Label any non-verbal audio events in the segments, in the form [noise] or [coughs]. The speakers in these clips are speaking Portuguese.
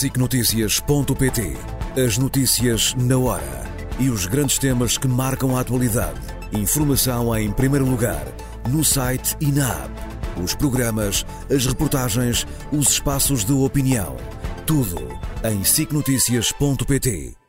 SICNotícias.pt As notícias na hora e os grandes temas que marcam a atualidade. Informação em primeiro lugar, no site e na app. Os programas, as reportagens, os espaços de opinião. Tudo em SICNotícias.pt.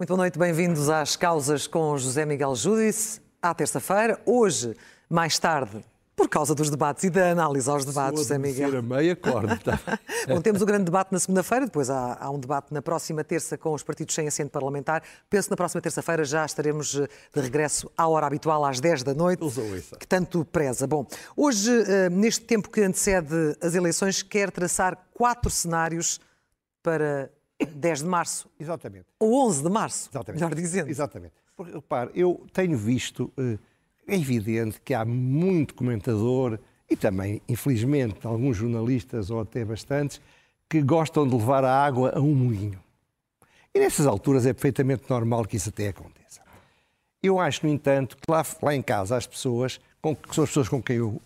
Muito boa noite, bem-vindos às causas com José Miguel Júdice. À terça-feira, hoje, mais tarde, por causa dos debates e da análise aos debates, José Miguel. a meia corda. Tá? [laughs] Bom, temos o grande debate na segunda-feira, depois há, há, um debate na próxima terça com os partidos sem assento parlamentar. Penso que na próxima terça-feira já estaremos eh, de regresso à hora habitual, às 10 da noite, que tanto preza. Bom, hoje, eh, neste tempo que antecede as eleições, quer traçar quatro cenários para 10 de março. Exatamente. Ou 11 de março, Exatamente. melhor dizendo. Exatamente. Porque, repare, eu tenho visto, eh, é evidente que há muito comentador e também, infelizmente, alguns jornalistas, ou até bastantes, que gostam de levar a água a um moinho. E nessas alturas é perfeitamente normal que isso até aconteça. Eu acho, no entanto, que lá, lá em casa as pessoas, com, que são as pessoas com quem eu.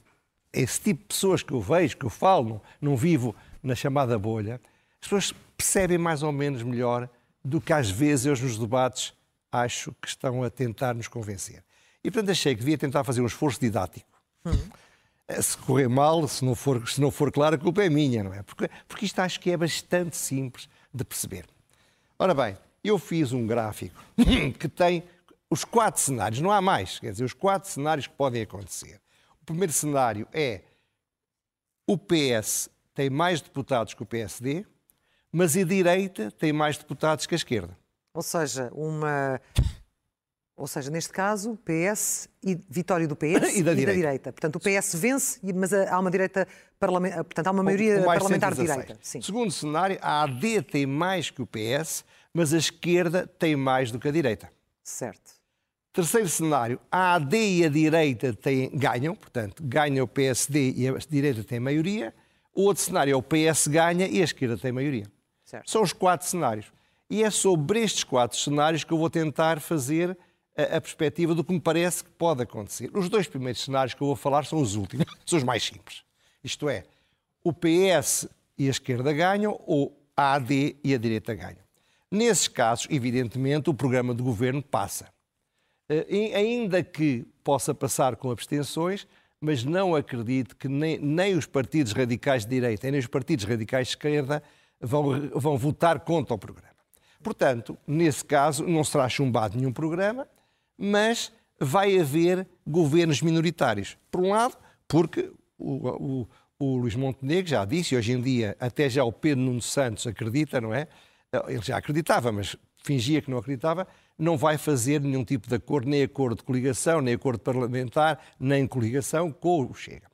Esse tipo de pessoas que eu vejo, que eu falo, não, não vivo na chamada bolha, as pessoas percebem mais ou menos melhor do que às vezes eu nos debates acho que estão a tentar nos convencer. E portanto achei que devia tentar fazer um esforço didático. Uhum. Se correr mal, se não, for, se não for claro, a culpa é minha, não é? Porque, porque isto acho que é bastante simples de perceber. Ora bem, eu fiz um gráfico [coughs] que tem os quatro cenários, não há mais, quer dizer, os quatro cenários que podem acontecer. O primeiro cenário é o PS tem mais deputados que o PSD, mas a direita tem mais deputados que a esquerda. Ou seja, uma. Ou seja, neste caso, PS e vitória do PS [laughs] e, da, e direita. da, direita. Portanto, o PS vence, mas há uma direita parlamentar, portanto, há uma maioria parlamentar de direita. Sim. Segundo cenário, a AD tem mais que o PS, mas a esquerda tem mais do que a direita. Certo. Terceiro cenário, a AD e a direita têm, ganham, portanto, ganha o PSD e a direita tem maioria. O outro cenário é o PS ganha e a esquerda tem maioria. Certo. São os quatro cenários. E é sobre estes quatro cenários que eu vou tentar fazer a, a perspectiva do que me parece que pode acontecer. Os dois primeiros cenários que eu vou falar são os últimos, [laughs] são os mais simples. Isto é, o PS e a esquerda ganham ou a AD e a direita ganham. Nesses casos, evidentemente, o programa de governo passa. Uh, ainda que possa passar com abstenções, mas não acredito que nem, nem os partidos radicais de direita, nem os partidos radicais de esquerda vão, vão votar contra o programa. Portanto, nesse caso, não será chumbado nenhum programa, mas vai haver governos minoritários. Por um lado, porque o, o, o Luís Montenegro já disse, e hoje em dia até já o Pedro Nuno Santos acredita, não é? Ele já acreditava, mas fingia que não acreditava, não vai fazer nenhum tipo de acordo, nem acordo de coligação, nem acordo parlamentar, nem coligação com o Chega.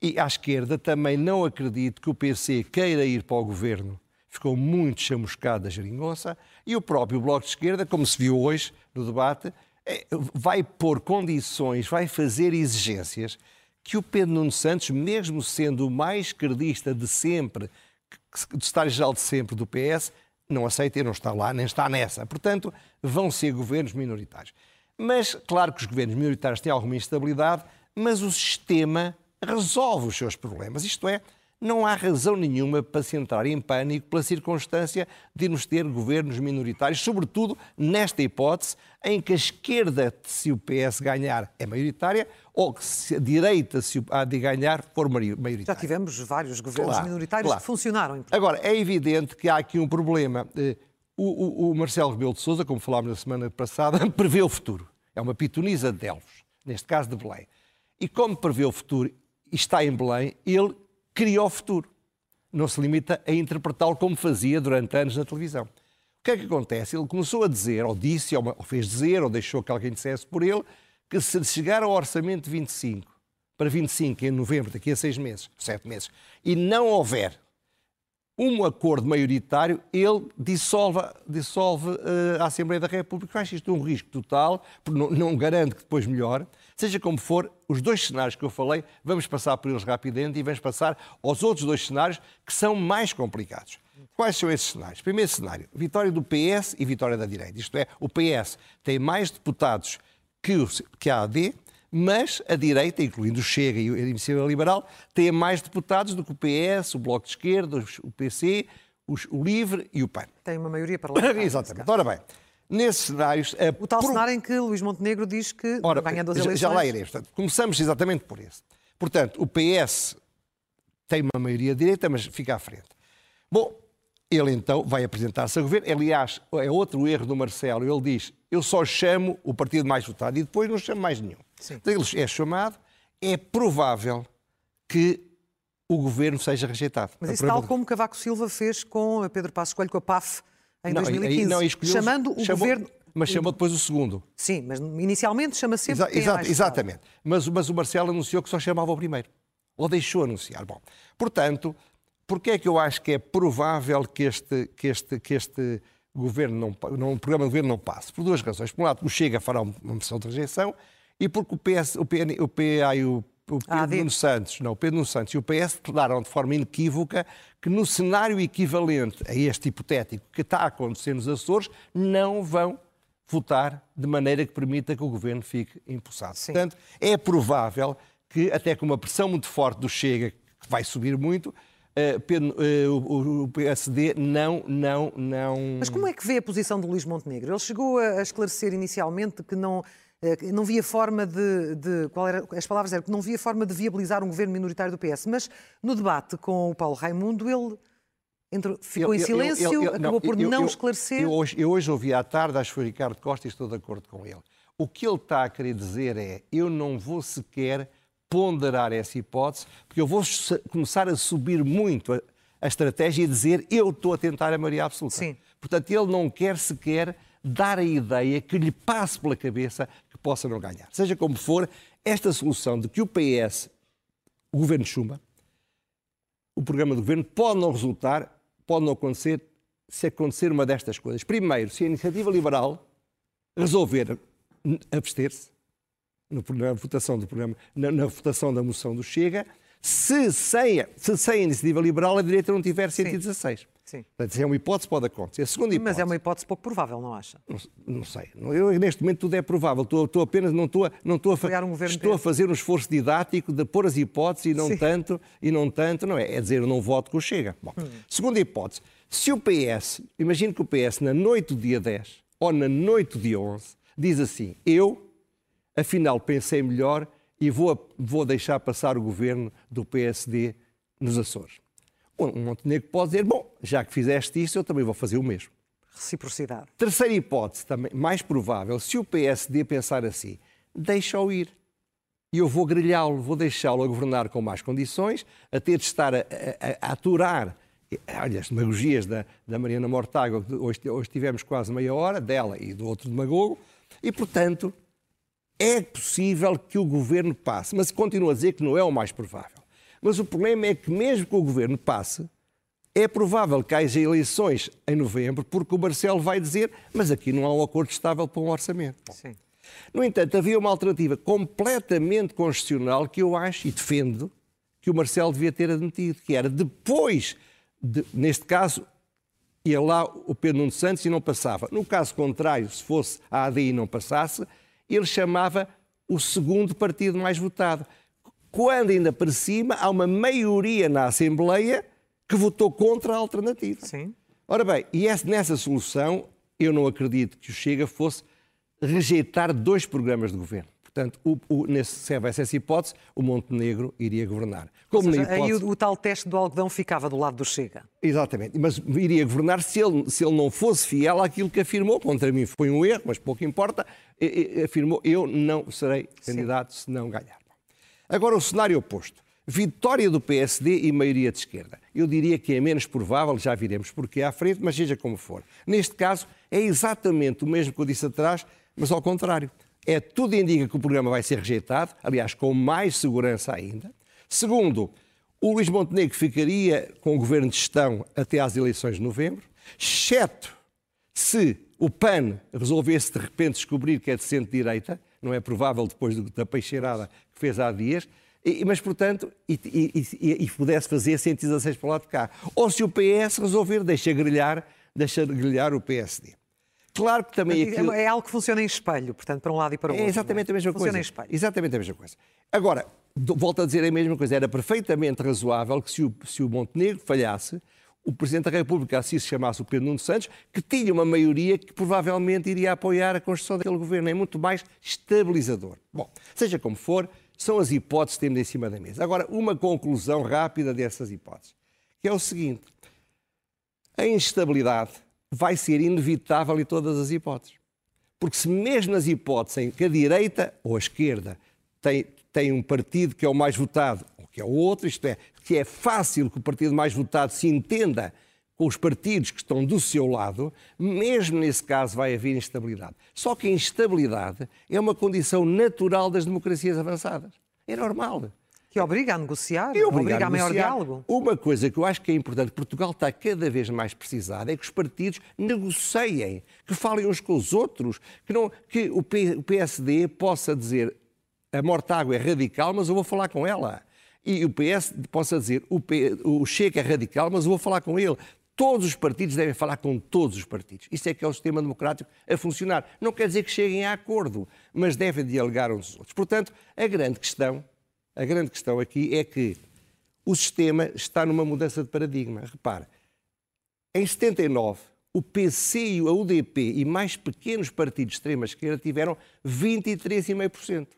E à esquerda também não acredito que o PC queira ir para o governo. Ficou muito chamuscado da geringonça. E o próprio Bloco de Esquerda, como se viu hoje no debate, é, vai pôr condições, vai fazer exigências que o Pedro Nuno Santos, mesmo sendo o mais esquerdista de sempre, de estar-geral de sempre do PS, não aceita e não está lá, nem está nessa. Portanto, vão ser governos minoritários. Mas, claro que os governos minoritários têm alguma instabilidade, mas o sistema resolve os seus problemas. Isto é, não há razão nenhuma para se entrar em pânico pela circunstância de irmos ter governos minoritários, sobretudo nesta hipótese em que a esquerda, se o PS ganhar, é maioritária, ou que se a direita, se há de ganhar, for maioritária. Já tivemos vários governos claro, minoritários claro. que funcionaram. Agora, é evidente que há aqui um problema. Eh, o, o, o Marcelo Rebelo de Sousa, como falámos na semana passada, [laughs] prevê o futuro. É uma pitonisa de Delvos, neste caso de Belém. E como prevê o futuro e está em Belém, ele cria o futuro. Não se limita a interpretá-lo como fazia durante anos na televisão. O que é que acontece? Ele começou a dizer, ou disse, ou fez dizer, ou deixou que alguém dissesse por ele, que se chegar ao orçamento de 25 para 25 em novembro, daqui a seis meses, sete meses, e não houver um acordo maioritário, ele dissolve, dissolve uh, a Assembleia da República. Eu acho isto um risco total, porque não, não garante que depois melhore. Seja como for, os dois cenários que eu falei, vamos passar por eles rapidamente e vamos passar aos outros dois cenários que são mais complicados. Quais são esses cenários? Primeiro cenário, vitória do PS e vitória da direita. Isto é, o PS tem mais deputados que, o, que a AD, mas a direita, incluindo o Chega e a Iniciativa Liberal, tem mais deputados do que o PS, o Bloco de Esquerda, o PC, o Livre e o PAN. Tem uma maioria parlamentar. [laughs] Exatamente. Ora bem, nesses cenários... O tal pro... cenário em que Luís Montenegro diz que Ora, ganha das eleições... Já lá irei. Portanto, começamos exatamente por esse. Portanto, o PS tem uma maioria direita, mas fica à frente. Bom, ele então vai apresentar-se a governo. Aliás, é outro erro do Marcelo. Ele diz: Eu só chamo o partido mais votado e depois não chamo mais nenhum. Sim. Então, ele é chamado. É provável que o governo seja rejeitado. Mas isso tal como Cavaco Silva fez com Pedro Passos Coelho, com a PAF, em não, 2015, não, chamando o chamou, governo... Mas chamou depois o segundo. Sim, mas inicialmente chama sempre Exa exato, Exatamente. Mas, mas o Marcelo anunciou que só chamava o primeiro. Ou deixou anunciar. Bom, portanto, Porquê é que eu acho que é provável que este, que este, que este governo não, não, o programa de governo não passe? Por duas razões. Por um lado, o Chega fará uma moção de rejeição e porque o, PS, o, PN, o PA e o, o Pedro Nuno Santos, não, o Pedro Nuno Santos e o PS declararam de forma inequívoca que no cenário equivalente a este hipotético que está a acontecer nos Açores, não vão votar de maneira que permita que o governo fique impulsado. Sim. Portanto, é provável que, até com uma pressão muito forte do Chega, que vai subir muito, uh, o PSD não, não, não. Mas como é que vê a posição do Luís Montenegro? Ele chegou a esclarecer inicialmente que não, não via forma de, de, qual era, as palavras eram que não via forma de viabilizar um governo minoritário do PS, mas no debate com o Paulo Raimundo ele entrou, ficou eu, em silêncio, eu, acabou não, por não esclarecer. Hoje, eu, hoje, ouvi à tarde, acho que foi Ricardo Costa e estou de acordo com ele. O que ele está a querer dizer é: eu não vou sequer ponderar essa hipótese, porque eu vou começar a subir muito a, a estratégia e dizer eu estou a tentar a maioria absoluta. Sim. Portanto, ele não quer sequer dar a ideia que lhe passe pela cabeça que possa não ganhar. Seja como for, esta solução de que o PS, o governo chumba, o programa do governo pode não resultar, pode não acontecer, se acontecer uma destas coisas. Primeiro, se a iniciativa liberal resolver abster-se, na votação do programa, na, na, votação da moção do Chega, se sem, se sem a iniciativa liberal a direita não tiver 116. Sim. Sim. Portanto, é uma hipótese, pode acontecer. A segunda hipótese, Mas é uma hipótese pouco provável, não acha? Não, não sei. Eu, neste momento tudo é provável. Estou, estou apenas, não estou, não estou, a, um estou a fazer um esforço didático de pôr as hipóteses e não Sim. tanto, e não tanto, não é? É dizer, eu não voto com o Chega. Bom, hum. Segunda hipótese. Se o PS, imagino que o PS na noite do dia 10 ou na noite do dia 11, diz assim, eu afinal pensei melhor e vou, vou deixar passar o governo do PSD nos Açores. O Montenegro pode dizer, bom, já que fizeste isso, eu também vou fazer o mesmo. Reciprocidade. Terceira hipótese, também mais provável, se o PSD pensar assim, deixa-o ir. E eu vou grelhá-lo, vou deixá-lo a governar com mais condições, a ter de estar a, a, a aturar olha, as demagogias da, da Mariana Mortágua, hoje, hoje tivemos quase meia hora, dela e do outro demagogo, e, portanto, é possível que o governo passe, mas continuo a dizer que não é o mais provável. Mas o problema é que, mesmo que o governo passe, é provável que haja eleições em novembro, porque o Marcelo vai dizer, mas aqui não há um acordo estável para um orçamento. Sim. No entanto, havia uma alternativa completamente constitucional que eu acho e defendo que o Marcelo devia ter admitido, que era depois, de, neste caso, ia lá o Pedro Nuno Santos e não passava. No caso contrário, se fosse a ADI e não passasse, ele chamava o segundo partido mais votado. Quando ainda por cima há uma maioria na Assembleia que votou contra a alternativa. Sim. Ora bem, e nessa solução eu não acredito que o Chega fosse rejeitar dois programas de governo. Portanto, o, o, nesse, se houvesse essa hipótese, o Montenegro iria governar. Como seja, hipótese... Aí o, o, tal teste do algodão ficava do lado do Chega. Exatamente, mas iria governar se ele, se ele não fosse fiel àquilo que afirmou. Contra mim foi um erro, mas pouco importa. Afirmou, eu não serei candidato Sim. se não ganhar. Agora o cenário oposto. Vitória do PSD e maioria de esquerda. Eu diria que é menos provável, já viremos porque à frente, mas seja como for. Neste caso, é exatamente o mesmo que eu disse atrás, mas ao contrário é tudo indica que o programa vai ser rejeitado, aliás, com mais segurança ainda. Segundo, o Luís Montenegro ficaria com o governo de gestão até às eleições de novembro, exceto se o PAN resolvesse de repente descobrir que é de centro-direita, não é provável depois da peixeirada fez há dias, e, mas, portanto, e, e, e, pudesse fazer 116 para o lado de cá. Ou se o PS resolver, deixa grelhar, deixa grelhar o PSD. Claro que também aquilo... É algo que funciona em espelho, portanto, para um lado e para o é outro. É exatamente a mesma funciona coisa. Funciona em espelho. Exatamente a mesma coisa. Agora, volto a dizer a mesma coisa. Era perfeitamente razoável que se o, se o Montenegro falhasse, o Presidente da República assim se chamasse o Pedro Nuno Santos, que tinha uma maioria que provavelmente iria apoiar a construção daquele governo. É muito mais estabilizador. Bom, seja como for, são as hipóteses que temos em cima da mesa. Agora, uma conclusão rápida dessas hipóteses, que é o seguinte. A instabilidade vai ser inevitável em todas as hipóteses. Porque se mesmo nas hipóteses em que a direita ou a esquerda tem, tem um partido que é o mais votado, ou que é o outro, isto é, que é fácil que o partido mais votado se entenda com os partidos que estão do seu lado, mesmo nesse caso vai haver instabilidade. Só que a instabilidade é uma condição natural das democracias avançadas. É normal. Que obriga a negociar, e obriga, obriga a, a maior diálogo. Uma coisa que eu acho que é importante, Portugal está cada vez mais precisado, é que os partidos negociem, que falem uns com os outros, que, não, que o PSD possa dizer a Mortágua é radical, mas eu vou falar com ela. E o PS possa dizer o, P, o Chega é radical, mas eu vou falar com ele. Todos os partidos devem falar com todos os partidos. Isso é que é o sistema democrático a funcionar. Não quer dizer que cheguem a acordo, mas devem dialogar uns com os outros. Portanto, a grande questão a grande questão aqui é que o sistema está numa mudança de paradigma. Repare, em 79, o PC e a UDP e mais pequenos partidos de extrema-esquerda tiveram 23,5%.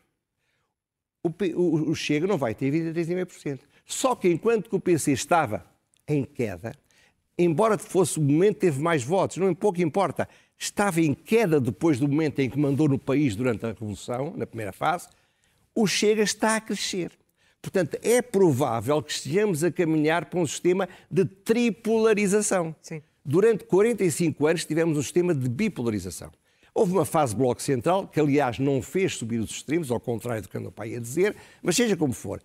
O, o, o Chega não vai ter 23,5%. Só que enquanto que o PC estava em queda, embora fosse o momento que teve mais votos, não pouco importa, estava em queda depois do momento em que mandou no país durante a Revolução, na primeira fase, o Chega está a crescer. Portanto, é provável que estejamos a caminhar para um sistema de tripolarização. Sim. Durante 45 anos tivemos um sistema de bipolarização. Houve uma fase bloco central, que aliás não fez subir os extremos, ao contrário do que andou pai a dizer, mas seja como for,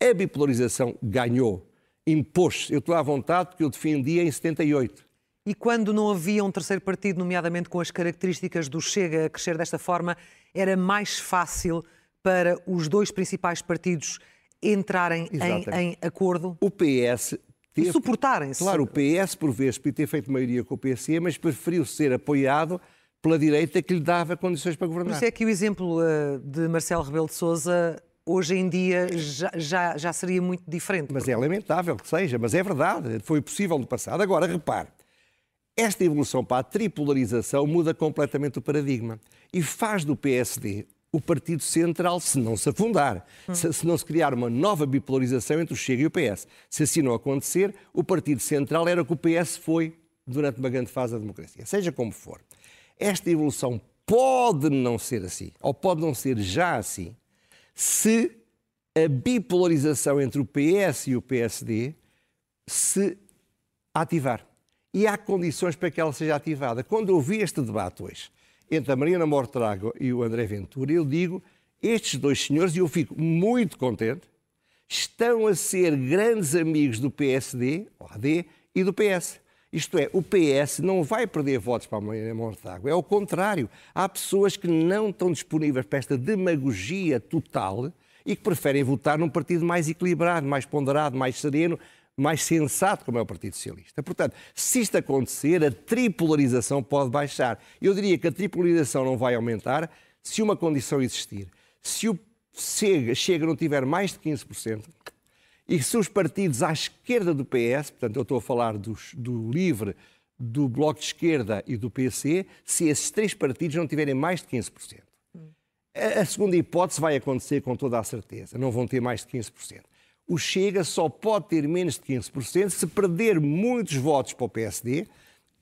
a bipolarização ganhou, impôs-se. Eu estou à vontade porque eu defendia em 78. E quando não havia um terceiro partido, nomeadamente com as características do Chega a crescer desta forma, era mais fácil para os dois principais partidos entrarem em, em, acordo? O PS teve... e suportarem-se. Claro, o PS, por vezes, podia ter feito maioria com o PC, mas preferiu ser apoiado pela direita que lhe dava condições para governar. Por isso é que o exemplo uh, de Marcelo Rebelo de Sousa hoje em dia já, já, já seria muito diferente. Mas é lamentável que seja, mas é verdade, foi possível no passado. Agora, repare, esta evolução para a tripolarização muda completamente o paradigma e faz do PSD o Partido Central, se não se afundar, hum. se, se, não se criar uma nova bipolarização entre o Chega e o PS. Se assim não acontecer, o Partido Central era o que o PS foi durante uma grande fase da democracia. Seja como for, esta evolução pode não ser assim, ou pode não ser já assim, se a bipolarização entre o PS e o PSD se ativar. E há condições para que ela seja ativada. Quando eu vi este debate hoje, entre a Mariana Mortrago e o André Ventura, eu digo, estes dois senhores, e eu fico muito contente, estão a ser grandes amigos do PSD, AD, e do PS. Isto é, o PS não vai perder votos para a Mortágua, é o contrário. Há pessoas que não estão disponíveis para esta demagogia total e que preferem votar num partido mais equilibrado, mais ponderado, mais sereno, mais sensato como é o Partido Socialista. Portanto, se isto acontecer, a tripolarização pode baixar. Eu diria que a tripolarização não vai aumentar se uma condição existir. Se o Chega, Chega não tiver mais de 15%, e se os partidos à esquerda do PS, portanto, eu estou a falar dos, do LIVRE, do Bloco de Esquerda e do PC, se esses três partidos não tiverem mais de 15%. A, a segunda hipótese vai acontecer com toda a certeza, não vão ter mais de 15% o Chega só pode ter menos de 15% se perder muitos votos para o PSD,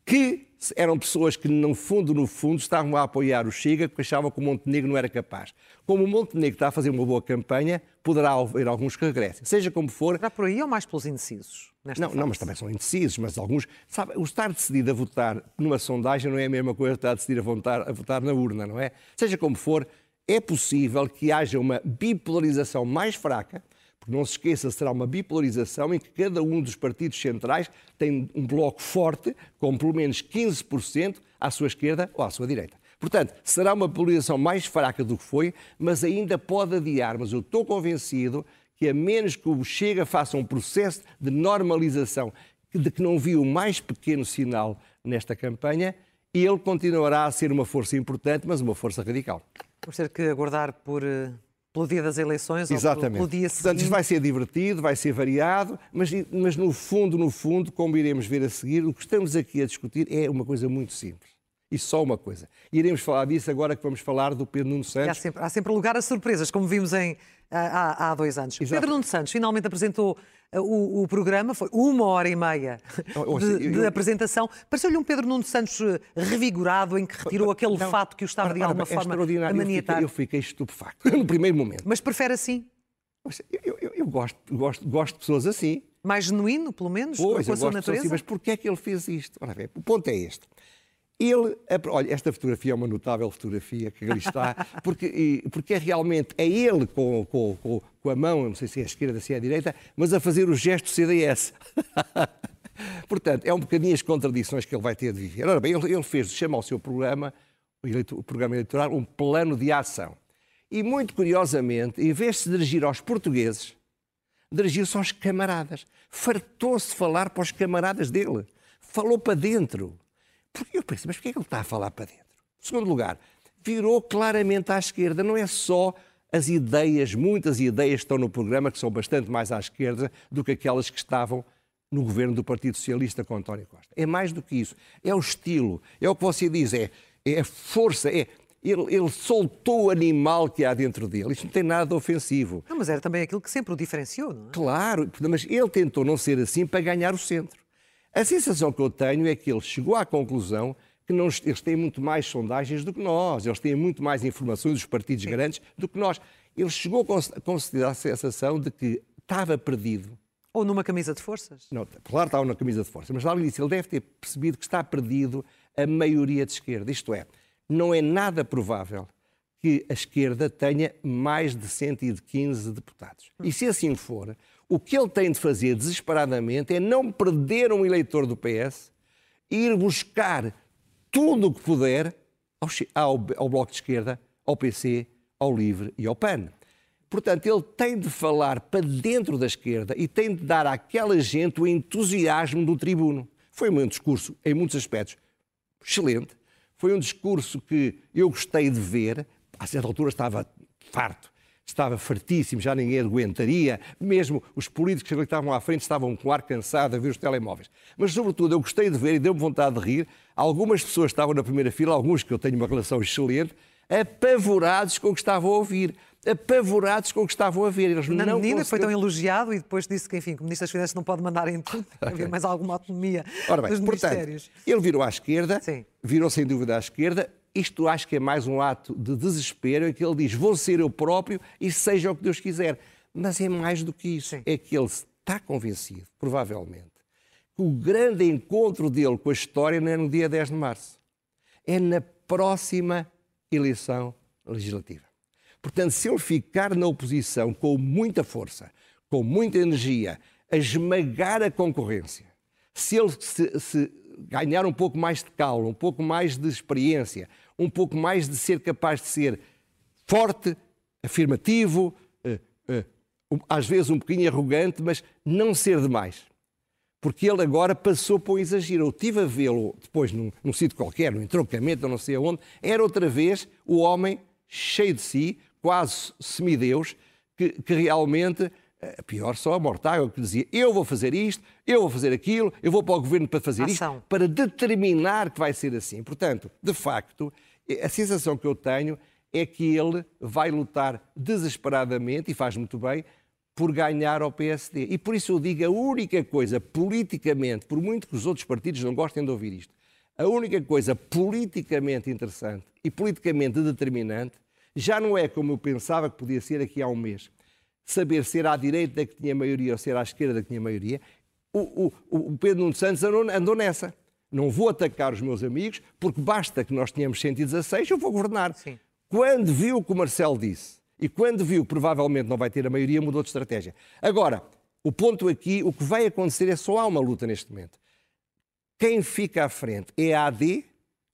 que eram pessoas que, no fundo, no fundo, estavam a apoiar o Chega, porque achavam que o Montenegro não era capaz. Como o Montenegro está a fazer uma boa campanha, poderá haver alguns que regressem. Seja como for... Será por aí ou mais pelos indecisos? não, fase? não, mas também são indecisos, mas alguns... Sabe, o estar decidido a votar numa sondagem não é a mesma coisa que estar decidido a votar, a votar na urna, não é? Seja como for, é possível que haja uma bipolarização mais fraca, porque não se esqueça, será uma bipolarização em que cada um dos partidos centrais tem um bloco forte, com pelo menos 15% à sua esquerda ou à sua direita. Portanto, será uma polarização mais fraca do que foi, mas ainda pode adiar. Mas eu estou convencido que, a menos que o Chega faça um processo de normalização de que não vi o mais pequeno sinal nesta campanha, ele continuará a ser uma força importante, mas uma força radical. Vamos ter que aguardar por, eh, pelo dia das eleições Exatamente. ou pelo, dia seguinte. Portanto, isto vai ser divertido, vai ser variado, mas, mas no fundo, no fundo, como iremos ver a seguir, o que estamos aqui a discutir é uma coisa muito simples. E só uma coisa. Iremos falar disso agora que vamos falar do Pedro Nuno Santos. Há sempre, há sempre lugar a surpresas, como vimos em, há, há dois anos. Exato. Pedro Nuno Santos finalmente apresentou uh, o, o, programa, foi uma hora e meia [laughs] de, de apresentação. Pareceu-lhe um Pedro Nuno Santos uh, revigorado, em que retirou aquele não, fato que o estava de alguma é forma a maniatar. Eu fiquei, eu fiquei estupefacto [laughs] no primeiro momento. Mas prefere assim? Eu, eu, eu, gosto, gosto, gosto de pessoas assim. Mais genuíno, pelo menos, pois, com a sua natureza? Assim, mas porquê é que ele fez isto? Ora bem, o ponto é este. Ele, olha, esta fotografia é uma notável fotografia que ali está, [laughs] porque, porque é realmente, é ele com, com, com, a mão, não sei se é a esquerda, se é a direita, mas a fazer o gesto CDS. [laughs] Portanto, é um bocadinho as contradições que ele vai ter de viver. Ora bem, ele, ele fez, chama ao seu programa, o, o programa eleitoral, um plano de ação. E muito curiosamente, em vez de se dirigir aos portugueses, dirigiu-se aos camaradas. Fartou-se falar para os camaradas dele. Falou para dentro. Porque eu pensei, mas porquê é que ele está a falar para dentro? Em segundo lugar, virou claramente à esquerda. Não é só as ideias, muitas ideias que estão no programa, que são bastante mais à esquerda do que aquelas que estavam no governo do Partido Socialista com António Costa. É mais do que isso. É o estilo, é o que você diz, é, é a força, é, ele, ele, soltou o animal que há dentro dele. Isto não tem nada de ofensivo. Não, mas era também aquilo que sempre o diferenciou, não é? Claro, mas ele tentou não ser assim para ganhar o centro. A sensação que eu tenho é que ele chegou à conclusão que não, eles têm muito mais sondagens do que nós, eles têm muito mais informações dos partidos grandes do que nós. Ele chegou a considerar a sensação de que estava perdido. Ou numa camisa de forças? Não, claro, estava numa camisa de forças, mas além disso, ele deve ter percebido que está perdido a maioria de esquerda. Isto é, não é nada provável que a esquerda tenha mais de 115 deputados. E se assim for, o que ele tem de fazer desesperadamente é não perder um eleitor do PS e ir buscar tudo o que puder ao, ao, ao Bloco de Esquerda, ao PC, ao LIVRE e ao PAN. Portanto, ele tem de falar para dentro da esquerda e tem de dar àquela gente o entusiasmo do tribuno. Foi um discurso, em muitos aspectos, excelente. Foi um discurso que eu gostei de ver. A certa altura estava farto estava fartíssimo, já ninguém aguentaria, mesmo os políticos que estavam à frente estavam com o ar cansado a ver os telemóveis. Mas, sobretudo, eu gostei de ver e deu-me vontade de rir. Algumas pessoas estavam na primeira fila, alguns que eu tenho uma relação excelente, apavorados com o que estavam a ouvir apavorados com o que estavam a ver. Eles Na não medida foi tão elogiado e depois disse que, enfim, que o Ministro das Finanças não pode mandar em tudo, [laughs] haver mais alguma autonomia Ora bem, dos portanto, ministérios. Ele virou à esquerda, Sim. virou sem dúvida à esquerda, isto acho que é mais um ato de desespero em que ele diz: Vou ser eu próprio e seja o que Deus quiser. Mas é mais do que isso. Sim. É que ele está convencido, provavelmente, que o grande encontro dele com a história não é no dia 10 de março. É na próxima eleição legislativa. Portanto, se ele ficar na oposição com muita força, com muita energia, a esmagar a concorrência, se ele se, se ganhar um pouco mais de calo, um pouco mais de experiência, um pouco mais de ser capaz de ser forte, afirmativo, uh, uh, às vezes um bocadinho arrogante, mas não ser demais. Porque ele agora passou para o exagero. Eu estive a vê-lo depois num, num sítio qualquer, num entroncamento, não sei aonde, era outra vez o homem cheio de si, quase semideus, que, que realmente pior só a Mortágua, que dizia eu vou fazer isto, eu vou fazer aquilo, eu vou para o governo para fazer Ação. isto, para determinar que vai ser assim. Portanto, de facto, a sensação que eu tenho é que ele vai lutar desesperadamente, e faz muito bem, por ganhar ao PSD. E por isso eu digo a única coisa politicamente, por muito que os outros partidos não gostem de ouvir isto, a única coisa politicamente interessante e politicamente determinante já não é como eu pensava que podia ser aqui há um mês saber ser à direita que tinha maioria ou ser à esquerda que tinha maioria, o, o, o Pedro Nuno Santos andou, andou, nessa. Não vou atacar os meus amigos, porque basta que nós tenhamos 116, eu vou governar. Sim. Quando viu o que o Marcelo disse e quando viu que provavelmente não vai ter a maioria, mudou de estratégia. Agora, o ponto aqui, o que vai acontecer é só há uma luta neste momento. Quem fica à frente é a AD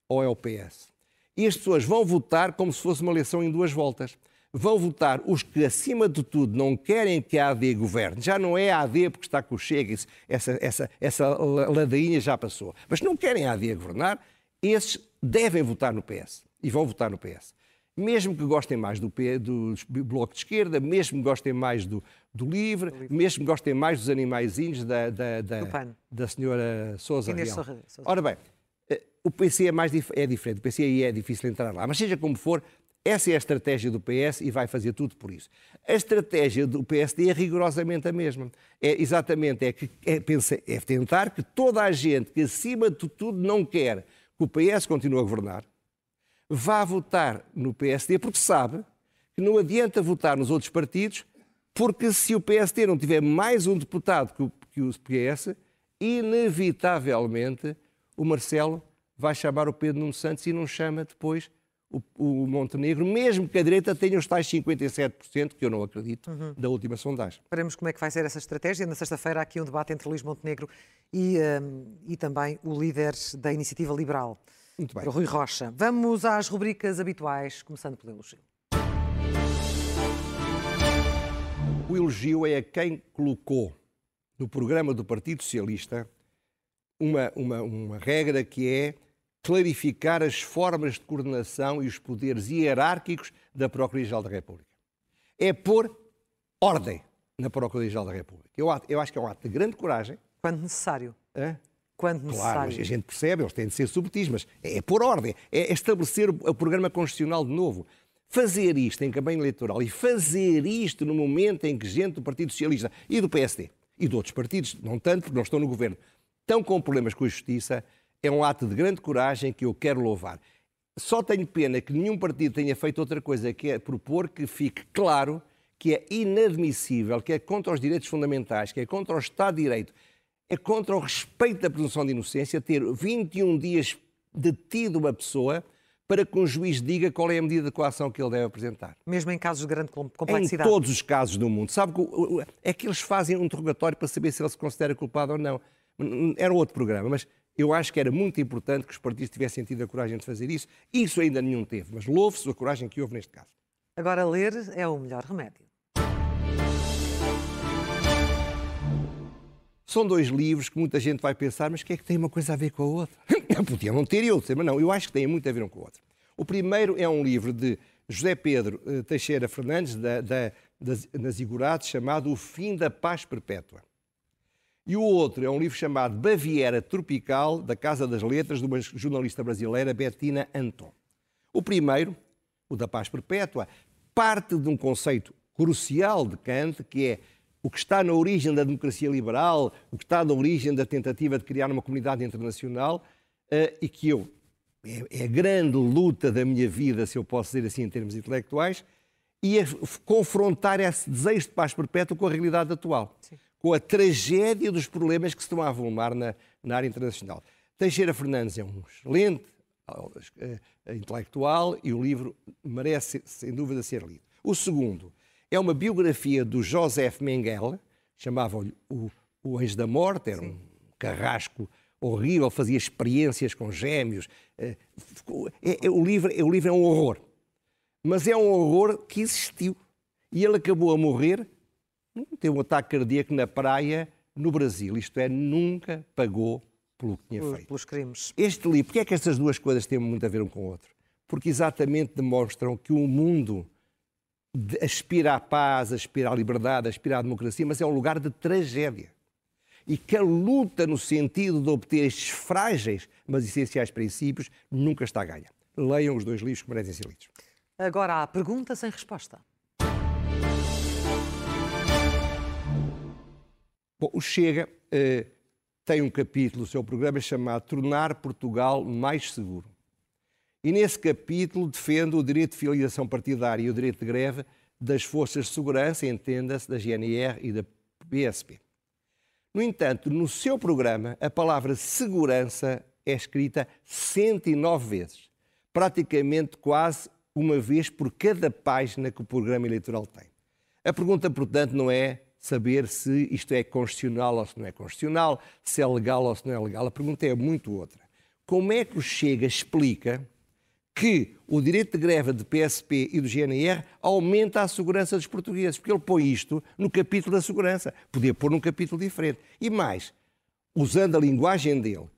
ou é o PS? E as pessoas vão votar como se fosse uma eleição em duas voltas vão votar os que, acima de tudo, não querem que a AD governe. Já não é a AD porque está com o Chega, essa, essa, essa ladainha já passou. Mas não querem a AD governar, esses devem votar no PS e vão votar no PS. Mesmo que gostem mais do, do Bloco de Esquerda, mesmo que gostem mais do, do Livre, livre. mesmo que gostem mais dos animaizinhos da, da, da, da senhora Sousa Real. Ora bem, eh, o PC é, mais, é diferente, o PC aí é difícil entrar lá, mas seja como for, essa é a estratégia do PS e vai fazer tudo por isso. A estratégia do PSD é rigorosamente a mesma. É exatamente é, que, é, é tentar que toda a gente que acima de tudo não quer que o PS continue a governar, vá votar no PSD porque sabe que não adianta votar nos outros partidos, porque se o PSD não tiver mais um deputado que o, que o PS, inevitavelmente o Marcelo vai chamar o Pedro Nuno Santos e não chama depois o, o, Montenegro, mesmo que a direita tenha os tais 57%, que eu não acredito, uhum. da última sondagem. Veremos como é que vai ser essa estratégia. Na sexta-feira há aqui um debate entre Luís Montenegro e, um, e também o líder da Iniciativa Liberal, Muito bem. Rui Rocha. Vamos às rubricas habituais, começando pelo elogio. O elogio é a quem colocou no programa do Partido Socialista uma, uma, uma regra que é clarificar as formas de coordenação e os poderes hierárquicos da Procuradoria-Geral da República. É pôr ordem na Procuradoria-Geral da República. Eu, eu, acho que é um ato de grande coragem. Quando necessário. É? Quando necessário. Claro, a gente percebe, eles têm de ser subtis, mas é, é pôr ordem, é estabelecer o programa constitucional de novo. Fazer isto em campanha eleitoral e fazer isto no momento em que gente do Partido Socialista e do PSD e de outros partidos, não tanto porque não estão no governo, estão com problemas com a justiça, é um ato de grande coragem que eu quero louvar. Só tenho pena que nenhum partido tenha feito outra coisa que é propor que fique claro que é inadmissível, que é contra os direitos fundamentais, que é contra o Estado de Direito, é contra o respeito da presunção de inocência ter 21 dias detido uma pessoa para que um juiz diga qual é a medida de coação que ele deve apresentar. Mesmo em casos de grande complexidade? Em todos os casos do mundo. Sabe que é que eles fazem um interrogatório para saber se ele se considera culpado ou não. Era outro programa, mas eu acho que era muito importante que os partidos tivessem tido a coragem de fazer isso. Isso ainda nenhum teve, mas louve-se a coragem que houve neste caso. Agora, ler é o melhor remédio. São dois livros que muita gente vai pensar, mas o que é que tem uma coisa a ver com a outra? [laughs] Podia não ter e outro, mas não, eu acho que tem muito a ver um com o outro. O primeiro é um livro de José Pedro eh, Teixeira Fernandes, da, da, das Igurados, chamado O Fim da Paz Perpétua. E o outro é um livro chamado Baviera Tropical, da Casa das Letras, de uma jornalista brasileira, Bettina Anton. O primeiro, o da paz perpétua, parte de um conceito crucial de Kant, que é o que está na origem da democracia liberal, o que está na origem da tentativa de criar uma comunidade internacional, eh, e que eu, é, é a grande luta da minha vida, se eu posso dizer assim em termos intelectuais, e confrontar esse desejo de paz perpétua com a realidade atual. Sim com a tragédia dos problemas que se estão a avolumar na, na área internacional. Teixeira Fernandes é um excelente uh, intelectual e o livro merece, sem dúvida, ser lido. O segundo é uma biografia do Joseph Mengele, chamava-lhe o, o Anjo da Morte, era Sim. um carrasco horrível, fazia experiências com gêmeos. É, é, o, livro, é, o livro é um horror. Mas é um horror que existiu. E ele acabou a morrer teve um ataque cardíaco na praia no Brasil, isto é, nunca pagou pelo que tinha feito. Pelos crimes. Este livro, porque é que estas duas coisas têm muito a ver um com o outro? Porque exatamente demonstram que o mundo aspira à paz, aspira à liberdade, aspira à democracia, mas é um lugar de tragédia. E que a luta no sentido de obter estes frágeis, mas essenciais princípios, nunca está a ganha. Leiam os dois livros que merecem ser lidos. Agora há pergunta sem resposta. Bom, o Chega eh, tem um capítulo no seu programa chamado Tornar Portugal Mais Seguro. E nesse capítulo defende o direito de filiação partidária e o direito de greve das forças de segurança, entenda-se, da GNR e da PSP. No entanto, no seu programa, a palavra segurança é escrita 109 vezes, praticamente quase uma vez por cada página que o programa eleitoral tem. A pergunta, portanto, não é saber se isto é constitucional ou se não é constitucional, se é legal ou se não é legal. A pergunta é muito outra. Como é que o Chega explica que o direito de greve de PSP e do GNR aumenta a segurança dos portugueses? Porque ele põe isto no capítulo da segurança. Podia pôr num capítulo diferente. E mais, usando a linguagem dele,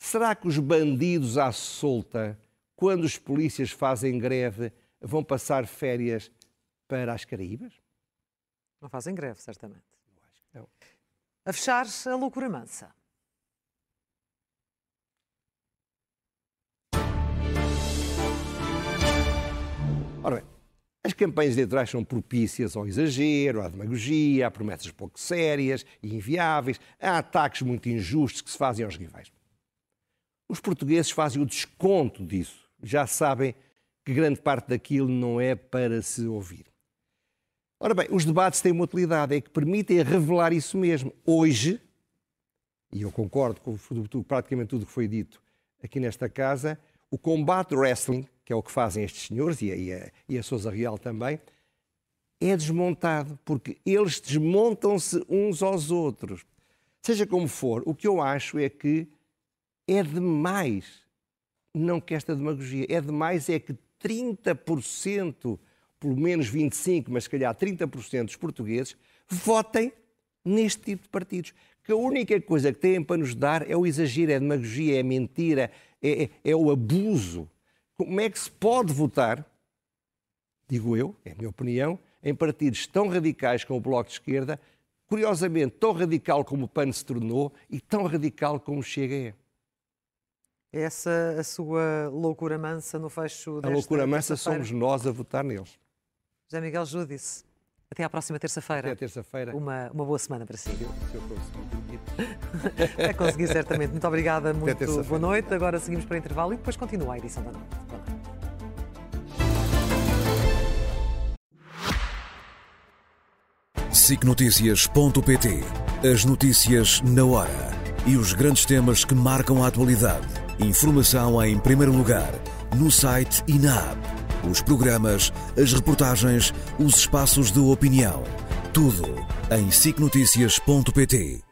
Será que os bandidos à solta, quando os polícias fazem greve, vão passar férias para as Caraíbas? Não fazem greve, certamente. Eu acho que não. A fechar, a loucura mansa. Ora bem, as campanhas eleitorais são propícias ao exagero, à demagogia, a promessas pouco sérias e inviáveis, a ataques muito injustos que se fazem aos rivais. Os portugueses fazem o desconto disso. Já sabem que grande parte daquilo não é para se ouvir. Ora bem, os debates têm uma utilidade, é que permitem revelar isso mesmo. Hoje, e eu concordo com praticamente tudo que foi dito aqui nesta casa, o combate wrestling que é o que fazem estes senhores, e a, e a, e a Sousa Real também, é desmontado, porque eles desmontam-se uns aos outros. Seja como for, o que eu acho é que é demais, não que esta demagogia, é demais é que 30%, pelo menos 25%, mas se calhar 30% dos portugueses, votem neste tipo de partidos. Que a única coisa que têm para nos dar é o exagero, é a demagogia, é a mentira, é, é, é o abuso como é que se pode votar, digo eu, é a minha opinião, em partidos tão radicais como o Bloco de Esquerda, curiosamente tão radical como o PAN se tornou e tão radical como o Chega é. Essa a sua loucura mansa no fecho desta A loucura mansa somos nós a votar neles. José Miguel Júdice, até à próxima terça-feira. Até terça-feira. Uma, uma boa semana para si. Se eu, eu conseguir. Vai conseguir, certamente. Muito obrigada, muito boa noite. Agora seguimos para o intervalo e depois continua a edição da noite. SICNotícias.pt As notícias na hora e os grandes temas que marcam a atualidade. Informação em primeiro lugar, no site e na app. Os programas, as reportagens, os espaços de opinião. Tudo em SICNotícias.pt.